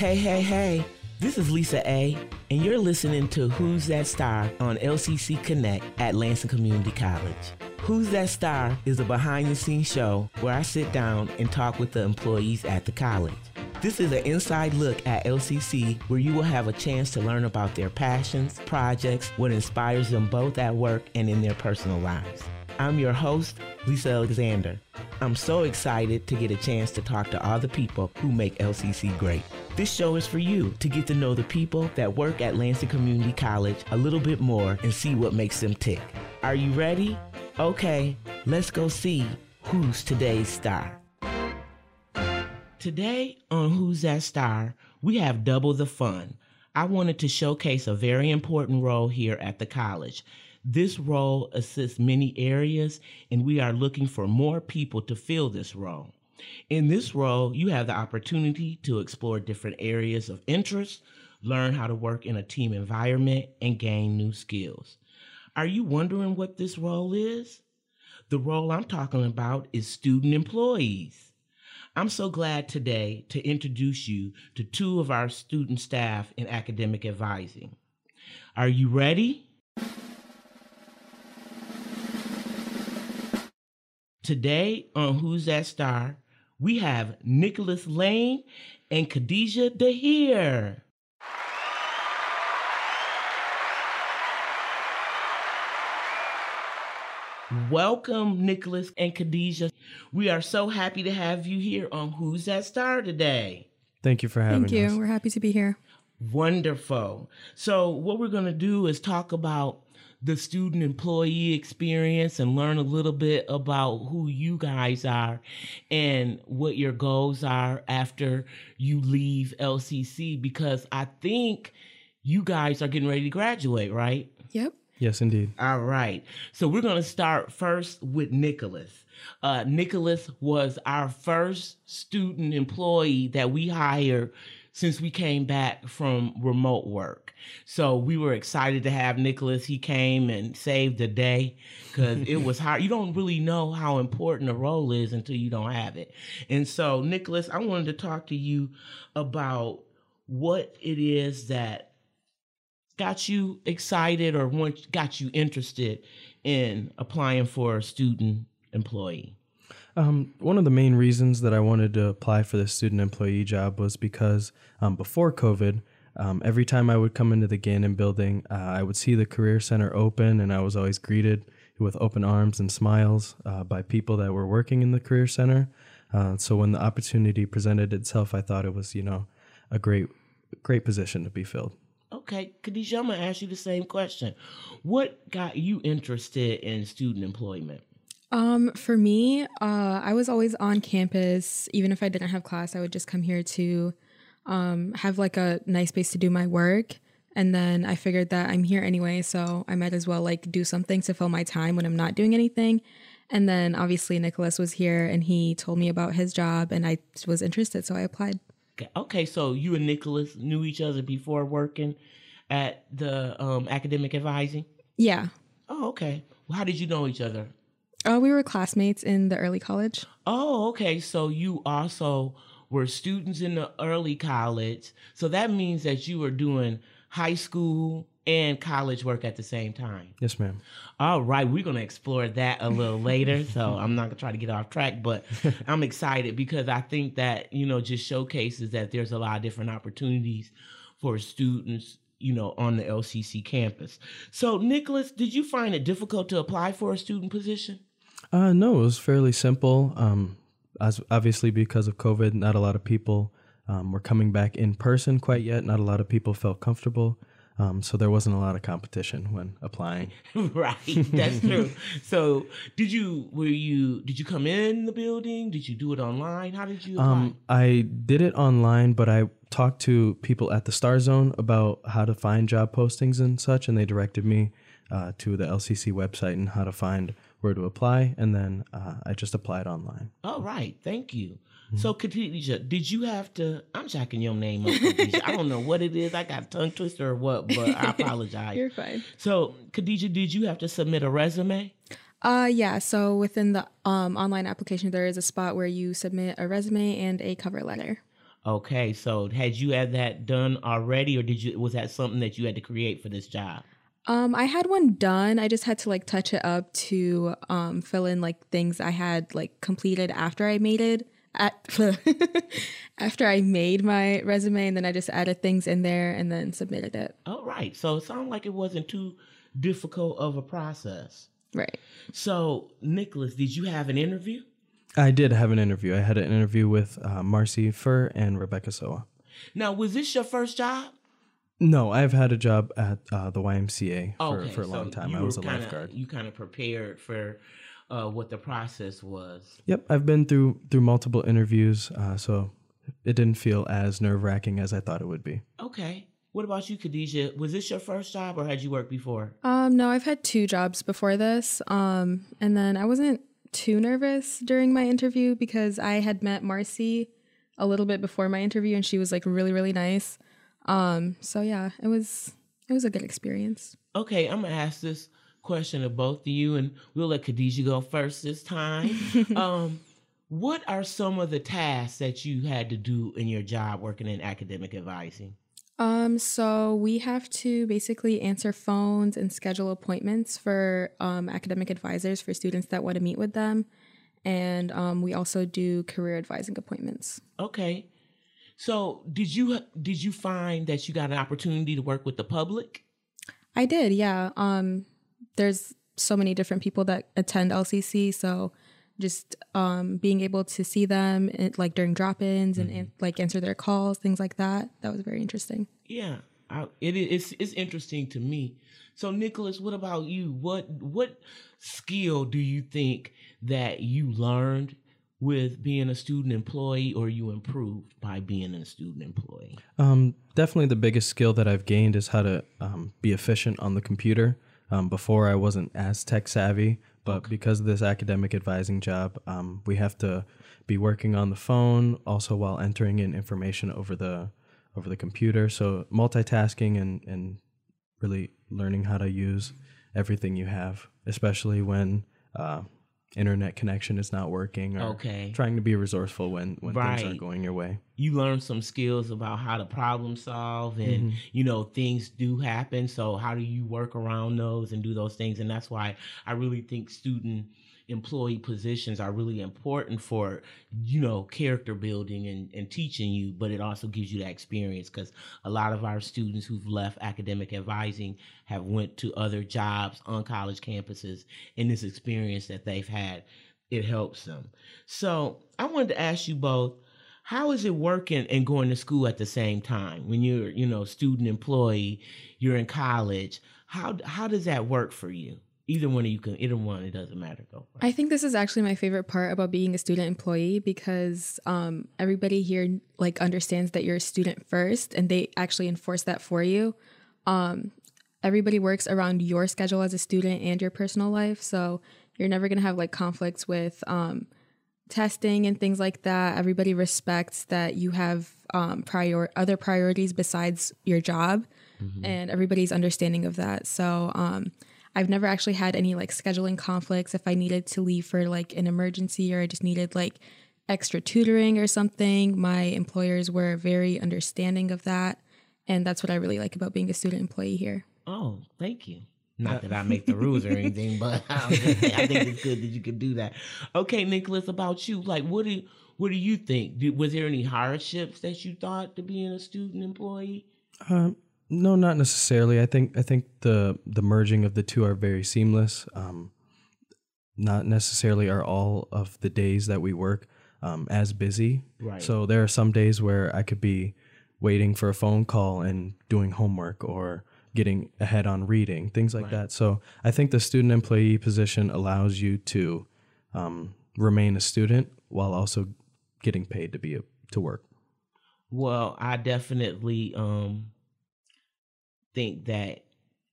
Hey, hey, hey. This is Lisa A, and you're listening to Who's That Star on LCC Connect at Lansing Community College. Who's That Star is a behind the scenes show where I sit down and talk with the employees at the college. This is an inside look at LCC where you will have a chance to learn about their passions, projects, what inspires them both at work and in their personal lives. I'm your host, Lisa Alexander. I'm so excited to get a chance to talk to all the people who make LCC great. This show is for you to get to know the people that work at Lansing Community College a little bit more and see what makes them tick. Are you ready? Okay, let's go see who's today's star. Today on Who's That Star, we have double the fun. I wanted to showcase a very important role here at the college. This role assists many areas, and we are looking for more people to fill this role. In this role, you have the opportunity to explore different areas of interest, learn how to work in a team environment, and gain new skills. Are you wondering what this role is? The role I'm talking about is student employees. I'm so glad today to introduce you to two of our student staff in academic advising. Are you ready? Today on Who's That Star, we have Nicholas Lane and Khadija Dahir. Welcome, Nicholas and Khadija. We are so happy to have you here on Who's That Star today. Thank you for having me. Thank you. us. We're happy to be here. Wonderful. So, what we're going to do is talk about the student employee experience and learn a little bit about who you guys are and what your goals are after you leave LCC because I think you guys are getting ready to graduate, right? Yep. Yes, indeed. All right. So we're going to start first with Nicholas. Uh, Nicholas was our first student employee that we hired since we came back from remote work. So we were excited to have Nicholas. He came and saved the day because it was hard. You don't really know how important a role is until you don't have it. And so, Nicholas, I wanted to talk to you about what it is that got you excited or got you interested in applying for a student employee? Um, one of the main reasons that I wanted to apply for the student employee job was because um, before COVID, um, every time I would come into the Gannon building, uh, I would see the Career Center open, and I was always greeted with open arms and smiles uh, by people that were working in the Career Center. Uh, so when the opportunity presented itself, I thought it was, you know, a great, great position to be filled. Okay, Khadija, I'm gonna ask you the same question. What got you interested in student employment? Um, for me, uh, I was always on campus. Even if I didn't have class, I would just come here to um, have like a nice space to do my work. And then I figured that I'm here anyway, so I might as well like do something to fill my time when I'm not doing anything. And then obviously Nicholas was here and he told me about his job and I was interested, so I applied. Okay, okay so you and Nicholas knew each other before working at the um, academic advising? Yeah. Oh, okay. Well, how did you know each other? Uh, we were classmates in the early college. Oh, okay. So you also were students in the early college. So that means that you were doing high school and college work at the same time. Yes, ma'am. All right, we're going to explore that a little later. So I'm not going to try to get off track, but I'm excited because I think that, you know, just showcases that there's a lot of different opportunities for students, you know, on the LCC campus. So, Nicholas, did you find it difficult to apply for a student position? Uh, no, it was fairly simple. Um, as obviously because of COVID, not a lot of people um, were coming back in person quite yet. Not a lot of people felt comfortable. Um, so there wasn't a lot of competition when applying. right, that's true. so, did you were you did you come in the building? Did you do it online? How did you apply? Um, I did it online, but I talked to people at the Star Zone about how to find job postings and such, and they directed me uh, to the LCC website and how to find where to apply, and then uh, I just applied online. All right, thank you. So, Khadija, did you have to? I'm jacking your name up, I don't know what it is. I got tongue twister or what, but I apologize. You're fine. So, Khadija, did you have to submit a resume? Uh yeah, so within the um online application there is a spot where you submit a resume and a cover letter. Okay, so had you had that done already, or did you was that something that you had to create for this job? Um, I had one done. I just had to like touch it up to um, fill in like things I had like completed after I made it. At, after I made my resume, and then I just added things in there and then submitted it. All right, so it sounded like it wasn't too difficult of a process. Right. So, Nicholas, did you have an interview? I did have an interview. I had an interview with uh, Marcy Fur and Rebecca Soa. Now, was this your first job? No, I've had a job at uh, the YMCA for, Okay, for a so long time. I was a kinda- lifeguard. You kind of prepared for uh, what the process was. Yep, I've been through through multiple interviews, uh, so it didn't feel as nerve wracking as I thought it would be. Okay. What about you, Khadija? Was this your first job, or had you worked before? Um, no, I've had two jobs before this. Um, and then I wasn't too nervous during my interview because I had met Marcy a little bit before my interview and she was like really, really nice. Um, so yeah, it was it was a good experience. Okay, I'm gonna ask this question of both of you, and we'll let Khadija go first this time. um, what are some of the tasks that you had to do in your job working in academic advising? Um, so we have to basically answer phones and schedule appointments for um, academic advisors for students that want to meet with them. And um, we also do career advising appointments. Okay, so did you did you find that you got an opportunity to work with the public? I did, yeah. Um, there's so many different people that attend LCC, so just um, being able to see them eh, like during drop-ins and, and like answer their calls, things like that. That was very interesting. Yeah, I, it is. It's interesting to me. So, Nicholas, what about you? What what skill do you think that you learned with being a student employee, or you improved by being a student employee? Um, definitely the biggest skill that I've gained is how to um, be efficient on the computer. Um, before I wasn't as tech savvy, but because of this academic advising job, um, we have to be working on the phone also while entering in information over the over the computer. So multitasking and and really learning how to use everything you have, especially when uh, internet connection is not working or Okay. trying to be resourceful when when things aren't going your way. You learn some skills about how to problem solve, and mm-hmm. you know things do happen. So, how do you work around those and do those things? And that's why I really think student employee positions are really important for you know character building and, and teaching you but it also gives you that experience because a lot of our students who've left academic advising have went to other jobs on college campuses and this experience that they've had it helps them. So i wanted to ask you both how is it working and going to school at the same time? When you're you know student employee you're in college how how does that work for you either one of you can either one it doesn't matter go for. I think this is actually my favorite part about being a student employee because um, everybody here like understands that you're a student first, and they actually enforce that for you. Um, everybody works around your schedule as a student and your personal life, so you're never gonna have like conflicts with um, testing and things like that. Everybody respects that you have um, prior other priorities besides your job, and everybody's understanding of that. So. I've never actually had any like scheduling conflicts if I needed to leave for like an emergency or I just needed like extra tutoring or something. My employers were very understanding of that. And that's what I really like about being a student employee here. Oh, thank you. Not that I make the rules or anything, but I, was just saying, I think it's good that you can do that. Okay, Nicholas, about you, like, what do what do you think? Was there any hardships that you thought to being a student employee? Um, no, not necessarily. I think I think the the merging of the two are very seamless. Um, not necessarily are all of the days that we work um, as busy. Right. So there are some days where I could be waiting for a phone call and doing homework or getting ahead on reading, things like that. So I think the student employee position allows you to um, remain a student while also getting paid to be a, to work. Well, I definitely um think that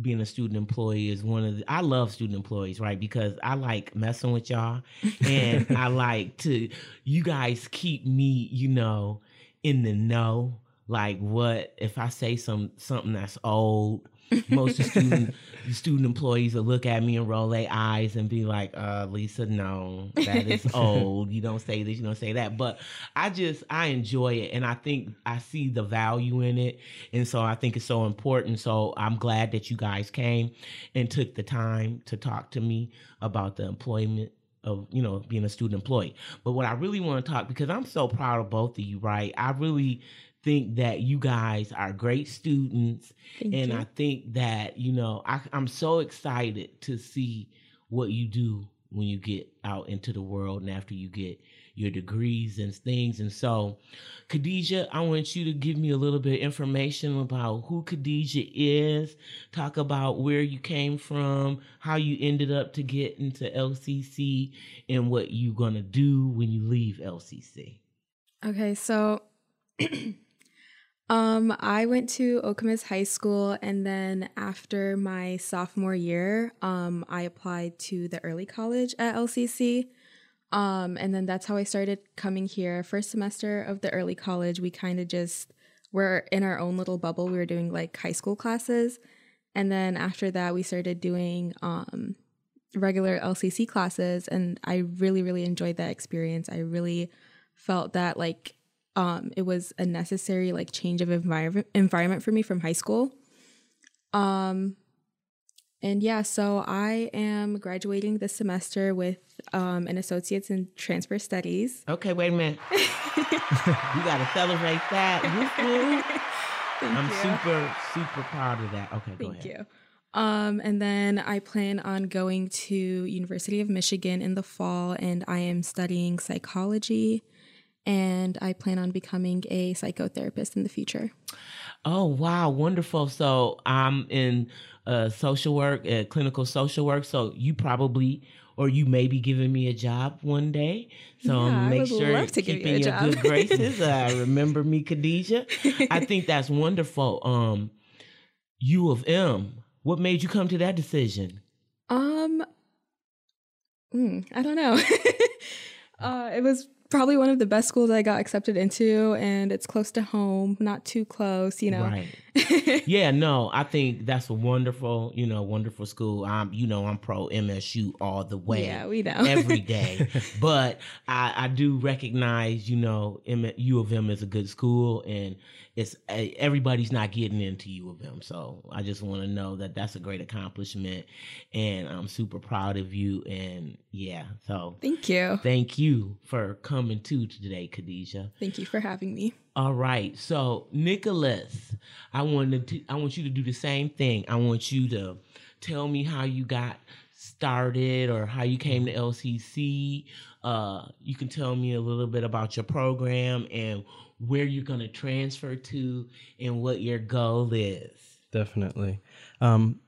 being a student employee is one of the I love student employees, right? Because I like messing with y'all and I like to you guys keep me, you know, in the know like what if I say some something that's old most of student student employees will look at me and roll their eyes and be like, uh, Lisa, no, that is old. You don't say this, you don't say that. But I just I enjoy it and I think I see the value in it. And so I think it's so important. So I'm glad that you guys came and took the time to talk to me about the employment of you know being a student employee but what i really want to talk because i'm so proud of both of you right i really think that you guys are great students. Thank and you. i think that you know I, i'm so excited to see what you do when you get out into the world and after you get your degrees and things. And so khadija i want you to give me a little bit of information about who khadija is. Talk about where you came from how you ended up to get into lcc and what you're going to do when you leave lcc Okay, so um I went to Okemos High School and then after my sophomore year, um I applied to the early college at LCC. Um and then that's how I started coming here. First semester of the early college, we kind of just were in our own little bubble. We were doing like high school classes. And then after that, we started doing um regular LCC classes and I really really enjoyed that experience. I really felt that like um it was a necessary like change of environment environment for me from high school. Um and yeah, so I am graduating this semester with um an associate's in transfer studies. okay wait a minute you got to celebrate that. I'm you. super super proud of that okay go ahead. Thank ahead you. Um, and then I plan on going to University of Michigan in the fall, and I am studying psychology, and I plan on becoming a psychotherapist in the future. Oh wow, wonderful! So I'm in uh, social work, uh, clinical social work. So you probably, or you may be giving me a job one day. So Yeah, make sure to give you your job. good graces. Uh, remember me, Khadija. I think that's wonderful. Um, U of M. What made you come to that decision? Um, mm, I don't know. uh, it was probably one of the best schools I got accepted into, and it's close to home, not too close, you know. Right. yeah, no, I think that's a wonderful, you know, wonderful school. I'm, you know, I'm pro MSU all the way. Yeah, we know. every day. but I, I do recognize, you know, M- U of M is a good school, and it's eh, everybody's not getting into U of M. So I just want to know that that's a great accomplishment, and I'm super proud of you. And yeah, so Thank you. thank you for coming to today, Khadija. Thank you for having me. All right. So, Nicholas, I wanted to I want you to do the same thing. I want you to tell me how you got started or how you came to LCC. Uh, you can tell me a little bit about your program and where you're going to transfer to and what your goal is. Definitely. Um,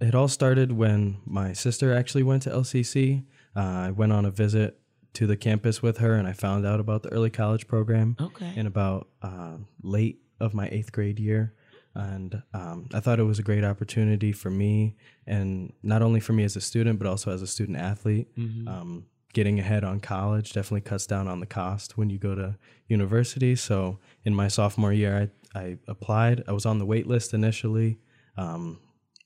it all started when my sister actually went to LCC. Uh, I went on a visit to the campus with her and I found out about the early college program Okay. in about uh, late of my eighth grade year. And um, I thought it was a great opportunity for me, and not only for me as a student, but also as a student athlete. Mhm. Um, getting ahead on college definitely cuts down on the cost when you go to university. So in my sophomore year, I, I applied. I was on the wait list initially. Um,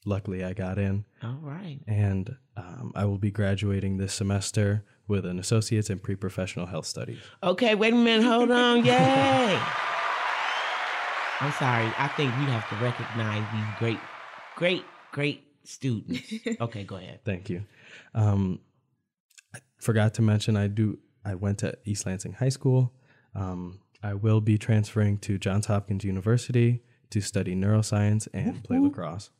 luckily, I got in, All right. and um, I will be graduating this semester with an associate's in pre-professional health studies. Okay, wait a minute. Hold on. Yay. I'm sorry. I think we have to recognize these great, great, great students. Okay, go ahead. Thank you. Um, I forgot to mention I do. I went to East Lansing High School. Um, I will be transferring to Johns Hopkins University to study neuroscience and play lacrosse.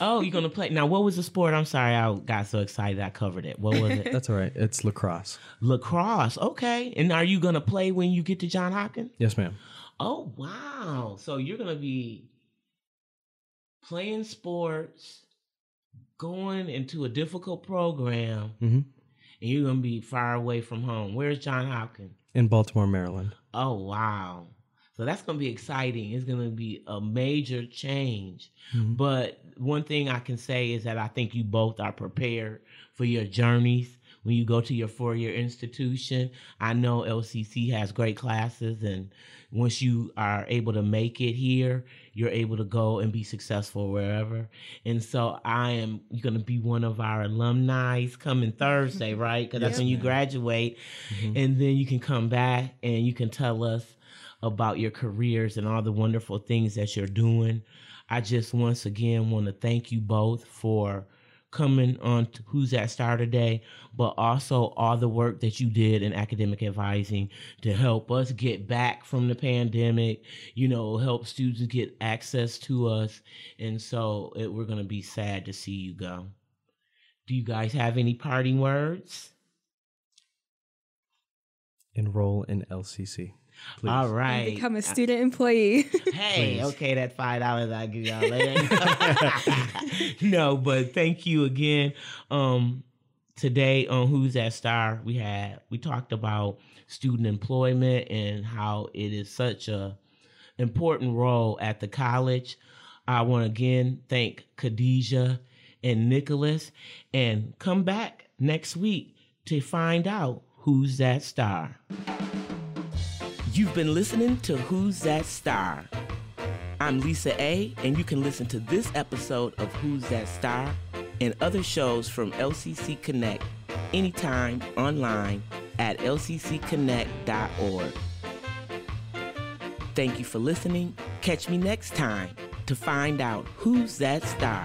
Oh, you're gonna play now. What was the sport? I'm sorry, I got so excited I covered it. What was it? That's all right. It's lacrosse. Lacrosse. Okay. And are you gonna play when you get to John Hopkins? Yes, ma'am. Oh wow! So you're gonna be playing sports, going into a difficult program, hmm and you're gonna be far away from home. Where's John Hopkins? In Baltimore, Maryland. Oh wow! So that's gonna be exciting. It's gonna be a major change. Mhm. But one thing I can say is that I think you both are prepared for your journeys when you go to your four year institution. I know LCC has great classes, and once you are able to make it here, you're able to go and be successful wherever. And so I am going to be one of our alumni coming Thursday, right? Because that's when you graduate. Mm-hmm. And then you can come back and you can tell us about your careers and all the wonderful things that you're doing. I just once again want to thank you both for coming on Who's That Star today, but also all the work that you did in academic advising to help us get back from the pandemic, you know, help students get access to us. And so it, we're going to be sad to see you go. Do you guys have any parting words? Enroll in LCC. Please. All right. And become a student employee. hey, Please. okay, that five dollars I give y'all later. no, but thank you again. Um, today on Who's That Star, we had we talked about student employment and how it is such a important role at the college. I want to again thank Khadija and Nicholas and come back next week to find out who's that star. You've been listening to Who's That Star? I'm Lisa A, and you can listen to this episode of Who's That Star and other shows from LCC Connect anytime online at lccconnect.org. Thank you for listening. Catch me next time to find out who's that star.